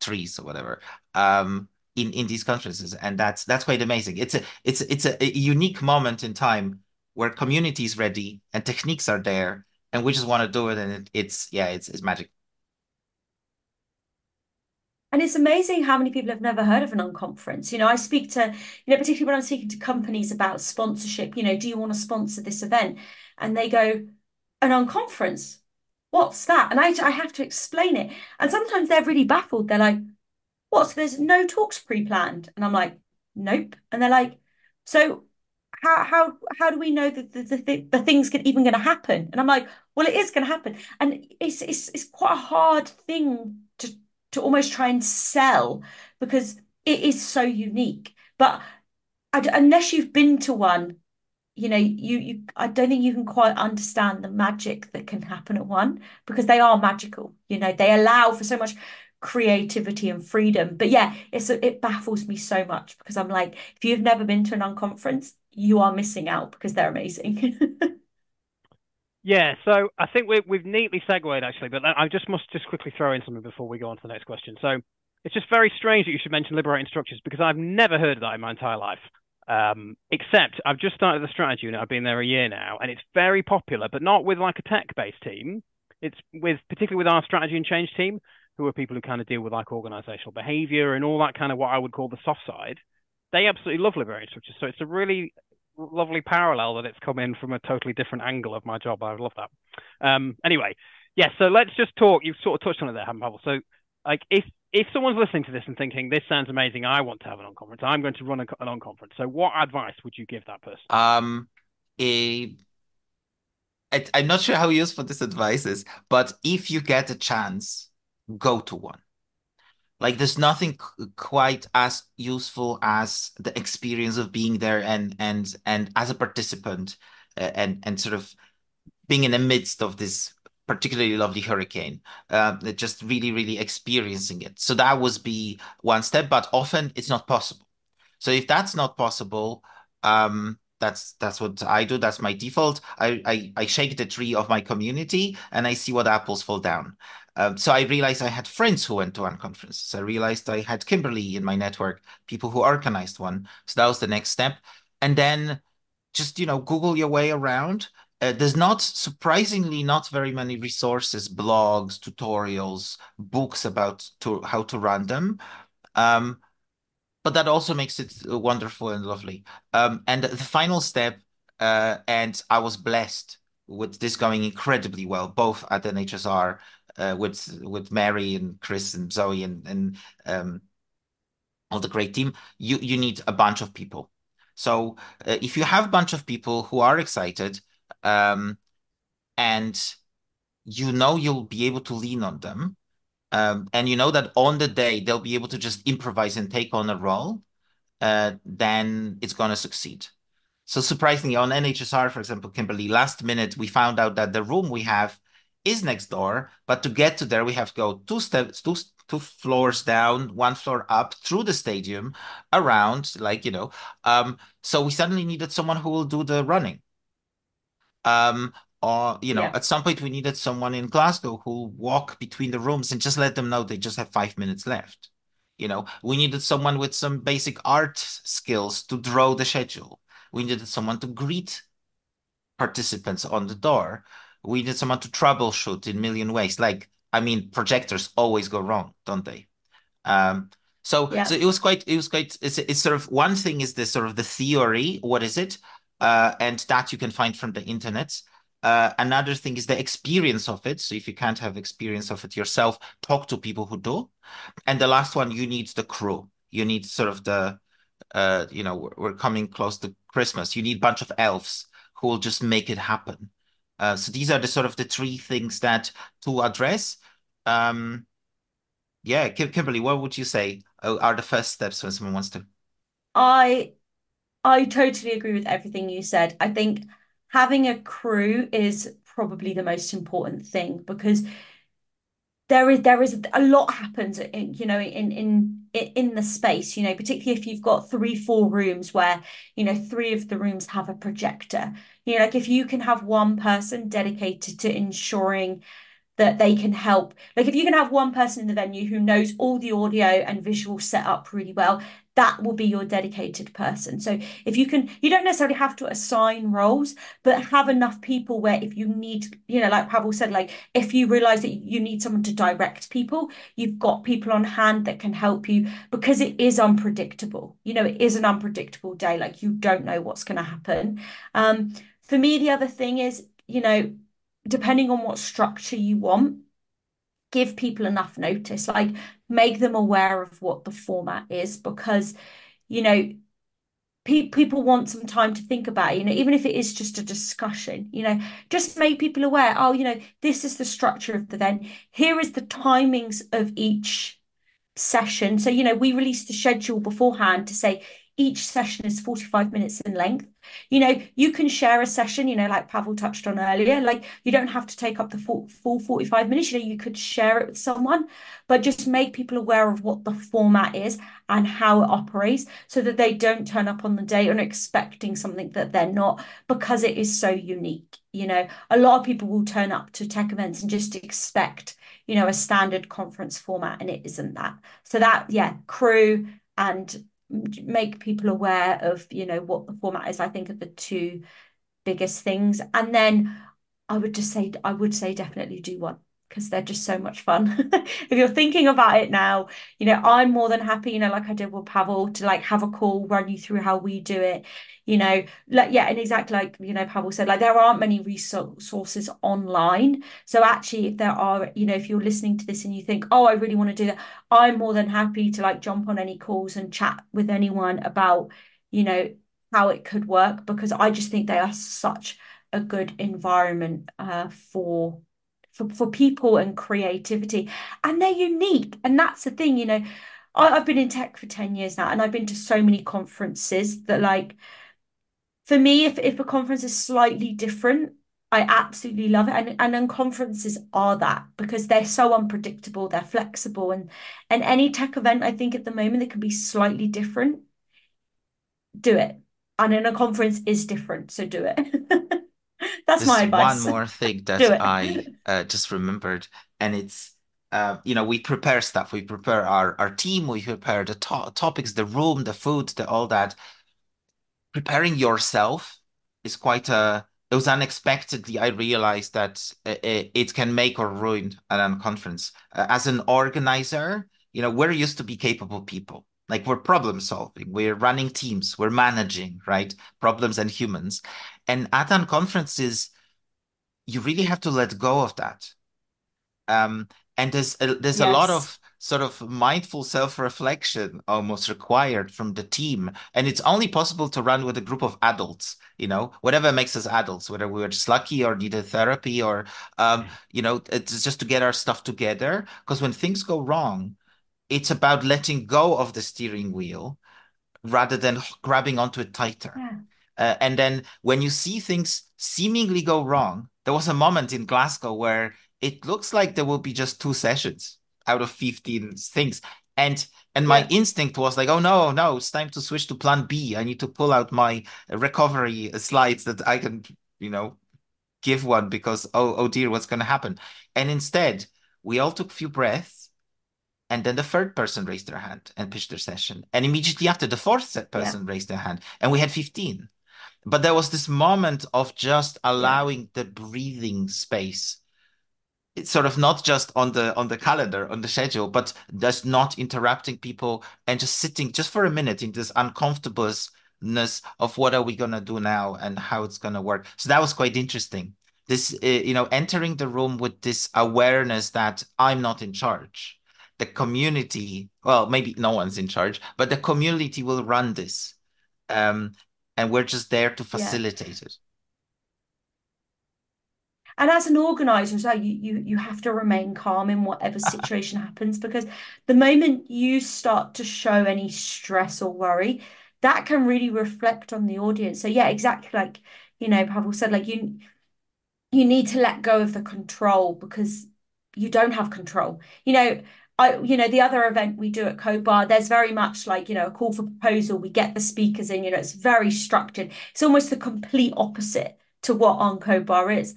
trees or whatever. Um, in in these conferences, and that's that's quite amazing. It's a it's it's a, a unique moment in time where community is ready and techniques are there and we just want to do it and it, it's yeah it's, it's magic and it's amazing how many people have never heard of an unconference. You know, I speak to, you know, particularly when I'm speaking to companies about sponsorship, you know, do you want to sponsor this event? And they go, an unconference? What's that? And I, I have to explain it. And sometimes they're really baffled. They're like, what? So there's no talks pre-planned? And I'm like, nope. And they're like, so how how how do we know that the, the, the thing's even going to happen? And I'm like, well, it is going to happen, and it's it's it's quite a hard thing to to almost try and sell because it is so unique. But I, unless you've been to one, you know, you you I don't think you can quite understand the magic that can happen at one because they are magical. You know, they allow for so much creativity and freedom. But yeah, it's it baffles me so much because I'm like, if you've never been to an unconference, you are missing out because they're amazing. yeah, so I think we, we've neatly segued actually, but I just must just quickly throw in something before we go on to the next question. So it's just very strange that you should mention liberating structures because I've never heard of that in my entire life. Um, except I've just started the strategy unit. I've been there a year now, and it's very popular, but not with like a tech-based team. it's with particularly with our strategy and change team, who are people who kind of deal with like organizational behavior and all that kind of what I would call the soft side. They absolutely love liberating structures. So it's a really lovely parallel that it's come in from a totally different angle of my job. I love that. Um, anyway, yeah. So let's just talk. You've sort of touched on it there, haven't Pavel? So like if if someone's listening to this and thinking this sounds amazing, I want to have an unconference. I'm going to run an unconference. So what advice would you give that person? Um, a I, I'm not sure how useful this advice is, but if you get a chance, go to one. Like there's nothing quite as useful as the experience of being there and and and as a participant uh, and and sort of being in the midst of this particularly lovely hurricane, uh, just really really experiencing it. So that would be one step, but often it's not possible. So if that's not possible, um, that's that's what I do. That's my default. I, I, I shake the tree of my community and I see what apples fall down. Um, so I realized I had friends who went to one conference. I realized I had Kimberly in my network, people who organized one. So that was the next step. And then just, you know, Google your way around. Uh, there's not, surprisingly, not very many resources, blogs, tutorials, books about to, how to run them. Um, but that also makes it wonderful and lovely. Um, and the final step, uh, and I was blessed with this going incredibly well, both at NHSR uh, with with Mary and Chris and Zoe and and um, all the great team. You you need a bunch of people. So uh, if you have a bunch of people who are excited, um, and you know you'll be able to lean on them, um, and you know that on the day they'll be able to just improvise and take on a role, uh, then it's going to succeed. So surprisingly, on NHSR, for example, Kimberly, last minute we found out that the room we have is next door, but to get to there we have to go two steps, two two floors down, one floor up through the stadium, around, like you know. Um, so we suddenly needed someone who will do the running. Um, or you know, yeah. at some point we needed someone in Glasgow who'll walk between the rooms and just let them know they just have five minutes left. You know, we needed someone with some basic art skills to draw the schedule. We needed someone to greet participants on the door. We needed someone to troubleshoot in million ways. Like, I mean, projectors always go wrong, don't they? Um, so, yeah. so it was quite, it was quite, it's, it's sort of one thing is the sort of the theory, what is it? Uh, and that you can find from the internet. Uh, another thing is the experience of it. So if you can't have experience of it yourself, talk to people who do. And the last one, you need the crew. You need sort of the, uh, you know, we're, we're coming close to Christmas. You need a bunch of elves who will just make it happen. Uh, so these are the sort of the three things that to address. Um, yeah, Kim Kimberly, what would you say are the first steps when someone wants to? I I totally agree with everything you said. I think having a crew is probably the most important thing because there is there is a lot happens uh, in you know in in in the space you know particularly if you've got three four rooms where you know three of the rooms have a projector you know like if you can have one person dedicated to ensuring that they can help. Like if you can have one person in the venue who knows all the audio and visual setup really well, that will be your dedicated person. So if you can, you don't necessarily have to assign roles, but have enough people where if you need, you know, like Pavel said, like if you realize that you need someone to direct people, you've got people on hand that can help you because it is unpredictable. You know, it is an unpredictable day. Like you don't know what's going to happen. Um, for me, the other thing is, you know, depending on what structure you want, give people enough notice, like make them aware of what the format is because, you know, pe- people want some time to think about it, you know, even if it is just a discussion, you know, just make people aware, oh, you know, this is the structure of the event. Here is the timings of each session. So, you know, we release the schedule beforehand to say each session is 45 minutes in length. You know, you can share a session, you know, like Pavel touched on earlier, like you don't have to take up the full, full 45 minutes, you know, you could share it with someone, but just make people aware of what the format is and how it operates so that they don't turn up on the day and expecting something that they're not because it is so unique. You know, a lot of people will turn up to tech events and just expect, you know, a standard conference format and it isn't that. So that, yeah, crew and make people aware of you know what the format is i think are the two biggest things. And then I would just say I would say definitely do one because they're just so much fun. if you're thinking about it now, you know, I'm more than happy, you know, like I did with Pavel, to like have a call, run you through how we do it, you know, like yeah, and exactly like you know, Pavel said, like there aren't many resources online. So actually, if there are, you know, if you're listening to this and you think, oh, I really want to do that, I'm more than happy to like jump on any calls and chat with anyone about, you know, how it could work because I just think they are such a good environment uh, for for, for people and creativity. And they're unique. And that's the thing, you know, I, I've been in tech for 10 years now, and I've been to so many conferences that like for me, if, if a conference is slightly different, I absolutely love it. And and unconferences are that because they're so unpredictable, they're flexible, and and any tech event, I think at the moment it can be slightly different. Do it. And in a conference is different, so do it. That's my advice. one more thing that I uh, just remembered, and it's uh, you know we prepare stuff. We prepare our our team. We prepare the to topics, the room, the food, the all that. Preparing yourself is quite a. It was unexpectedly I realized that it, it can make or ruin an unconference. Uh, as an organizer, you know we're used to be capable people. Like we're problem solving, we're running teams, we're managing, right? Problems and humans. And at unconferences, you really have to let go of that. Um, and there's a, there's yes. a lot of sort of mindful self-reflection almost required from the team and it's only possible to run with a group of adults you know whatever makes us adults whether we were just lucky or needed therapy or um, you know it's just to get our stuff together because when things go wrong it's about letting go of the steering wheel rather than grabbing onto it tighter yeah. Uh, and then when you see things seemingly go wrong, there was a moment in Glasgow where it looks like there will be just two sessions out of 15 things. And and my yeah. instinct was like, oh no, no, it's time to switch to plan B. I need to pull out my recovery slides that I can, you know, give one because oh oh dear, what's gonna happen? And instead, we all took a few breaths and then the third person raised their hand and pitched their session. And immediately after, the fourth person yeah. raised their hand. And we had 15 but there was this moment of just allowing the breathing space. It's sort of not just on the on the calendar on the schedule but just not interrupting people and just sitting just for a minute in this uncomfortableness of what are we going to do now and how it's going to work. So that was quite interesting. This uh, you know entering the room with this awareness that i'm not in charge. The community well maybe no one's in charge but the community will run this. Um, and we're just there to facilitate yeah. it. And as an organizer so you, you you have to remain calm in whatever situation happens because the moment you start to show any stress or worry that can really reflect on the audience. So yeah exactly like you know Pavel said like you you need to let go of the control because you don't have control. You know I, you know, the other event we do at CodeBar, there's very much like, you know, a call for proposal. We get the speakers in, you know, it's very structured. It's almost the complete opposite to what on Cobar is.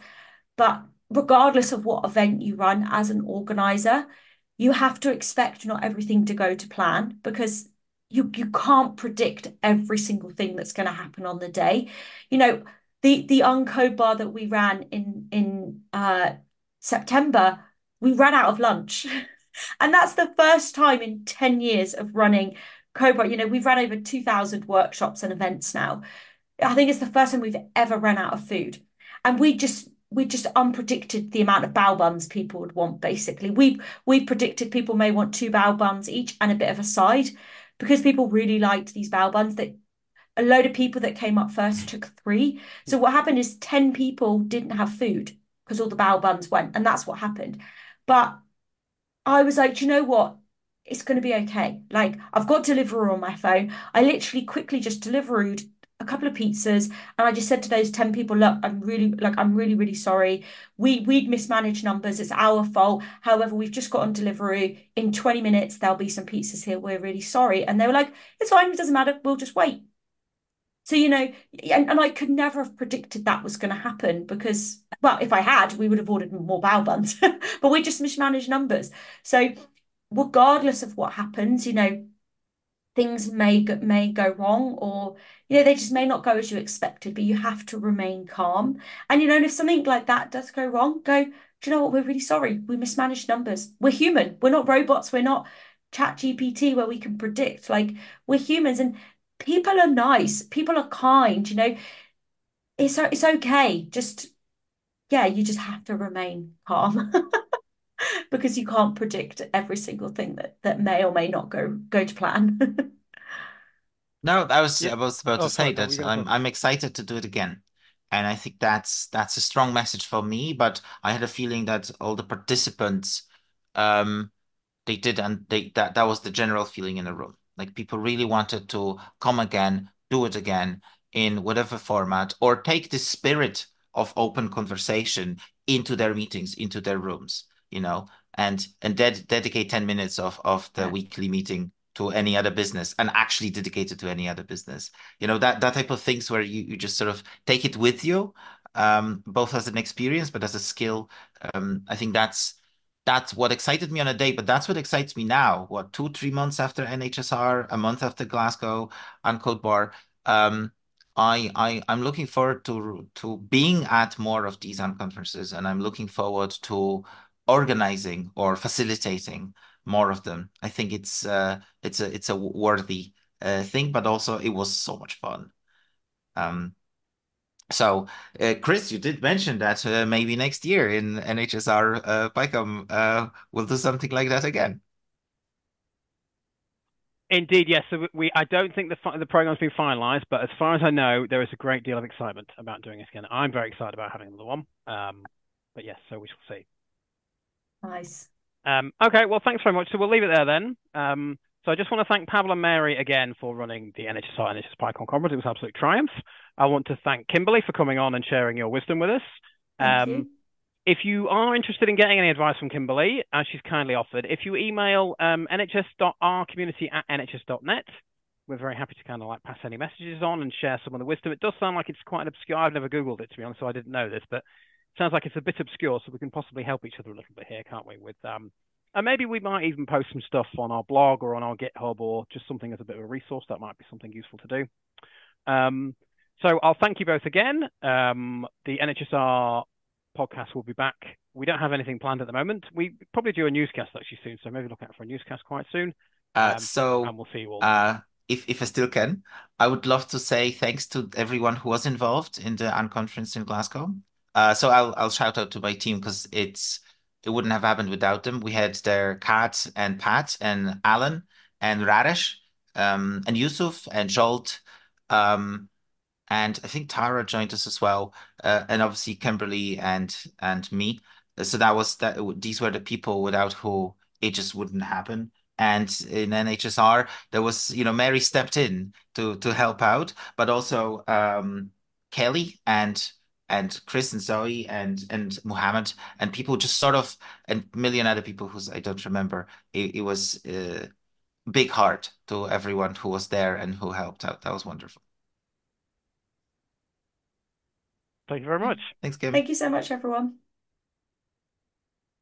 But regardless of what event you run as an organizer, you have to expect not everything to go to plan because you you can't predict every single thing that's going to happen on the day. You know, the the uncode bar that we ran in in uh, September, we ran out of lunch. And that's the first time in 10 years of running CodeBar. You know, we've run over 2,000 workshops and events now. I think it's the first time we've ever run out of food. And we just we just unpredicted the amount of bao buns people would want basically we we predicted people may want two bao buns each and a bit of a side because people really liked these bao buns that a load of people that came up first took three so what happened is 10 people didn't have food because all the bao buns went and that's what happened but I was like, you know what? It's going to be okay. Like, I've got Deliveroo on my phone. I literally quickly just Deliverooed a couple of pizzas and I just said to those 10 people, look, I'm really like I'm really, really sorry. We we'd mismanaged numbers. It's our fault. However, we've just got on Deliveroo. In 20 minutes, there'll be some pizzas here. We're really sorry. And they were like, it's fine, it doesn't matter, we'll just wait. So, you know, and, and I could never have predicted that was going to happen because, well, if I had, we would have ordered more bao buns, but we just mismanaged numbers. So, regardless of what happens, you know, things may go, may go wrong or you know they just may not go as you expected but you have to remain calm. And you know if something like that does go wrong go do you know what? We're really sorry. We mismanaged numbers. We're human. We're not robots. We're not ChatGPT where we can predict. Like we're humans. And people are nice people are kind you know it's it's okay just yeah you just have to remain calm because you can't predict every single thing that that may or may not go go to plan. No, I was Yeah. I was about Oh, to say Paul, that I'm first. I'm excited to do it again. And I think that's that's a strong message for me, but I had a feeling that all the participants um they did and they that that was the general feeling in the room. Like people really wanted to come again, do it again in whatever format, or take the spirit of open conversation into their meetings, into their rooms, you know, and and ded dedicate 10 minutes of of the Yeah. weekly meeting to any other business and actually dedicate it to any other business. You know, that that type of things where you, you just sort of take it with you, um, both as an experience, but as a skill. Um, I think that's that's what excited me on a day, but that's what excites me now. What, two, three months after NHSR, a month after Glasgow and CodeBar. Um, I, I I'm looking forward to to being at more of these conferences, and I'm looking forward to organizing or facilitating more of them. I think it's uh it's a it's a worthy uh, thing, but also it was so much fun. Um, so, uh, Chris, you did mention that uh, maybe next year in NHSR uh, PyCon uh, we'll do something like that again. Indeed, yes. So we, I don't think the the program's been finalised, but as far as I know, there is a great deal of excitement about doing it again. I'm very excited about having another one. Um, but yes, so we shall see. Nice. Um, okay, well, thanks very much. So we'll leave it there then. Um, so I just want to thank Pavel and Mary again for running the NHSR NHS PyCon conference. It was an absolute triumph. I want to thank Kimberly for coming on and sharing your wisdom with us. Thank Um, you. if you are interested in getting any advice from Kimberly, as she's kindly offered, if you email um, nhs.rcommunity at nhs.net, we're very happy to kind of like pass any messages on and share some of the wisdom. It does sound like it's quite obscure. I've never Googled it, to be honest, so I didn't know this, but it sounds like it's a bit obscure, so we can possibly help each other a little bit here, can't we? With um, And maybe we might even post some stuff on our blog or on our GitHub or just something as a bit of a resource. That might be something useful to do. Um, so I'll thank you both again. Um, the NHSR podcast will be back. We don't have anything planned at the moment. We probably do a newscast actually soon, so maybe look out for a newscast quite soon. Uh, Um, so and we'll see you all. uh, if if I still can, I would love to say thanks to everyone who was involved in the unconference in Glasgow. Uh, so I'll I'll shout out to my team because it's it wouldn't have happened without them. We had their Kat and Pat and Alan and Radesh um, and Yusuf and Jolt. Um, and I think Tara joined us as well, uh, and obviously Kimberly and and me. So that was that. These were the people without who it just wouldn't happen. And in NHSR, there was you know Mary stepped in to to help out, but also um, Kelly and and Chris and Zoe and and Muhammad and people just sort of and a million other people who's I don't remember. It, it was uh, big heart to everyone who was there and who helped out. That was wonderful. Thank you very much. Thanks, Kim. Thank you so much, everyone.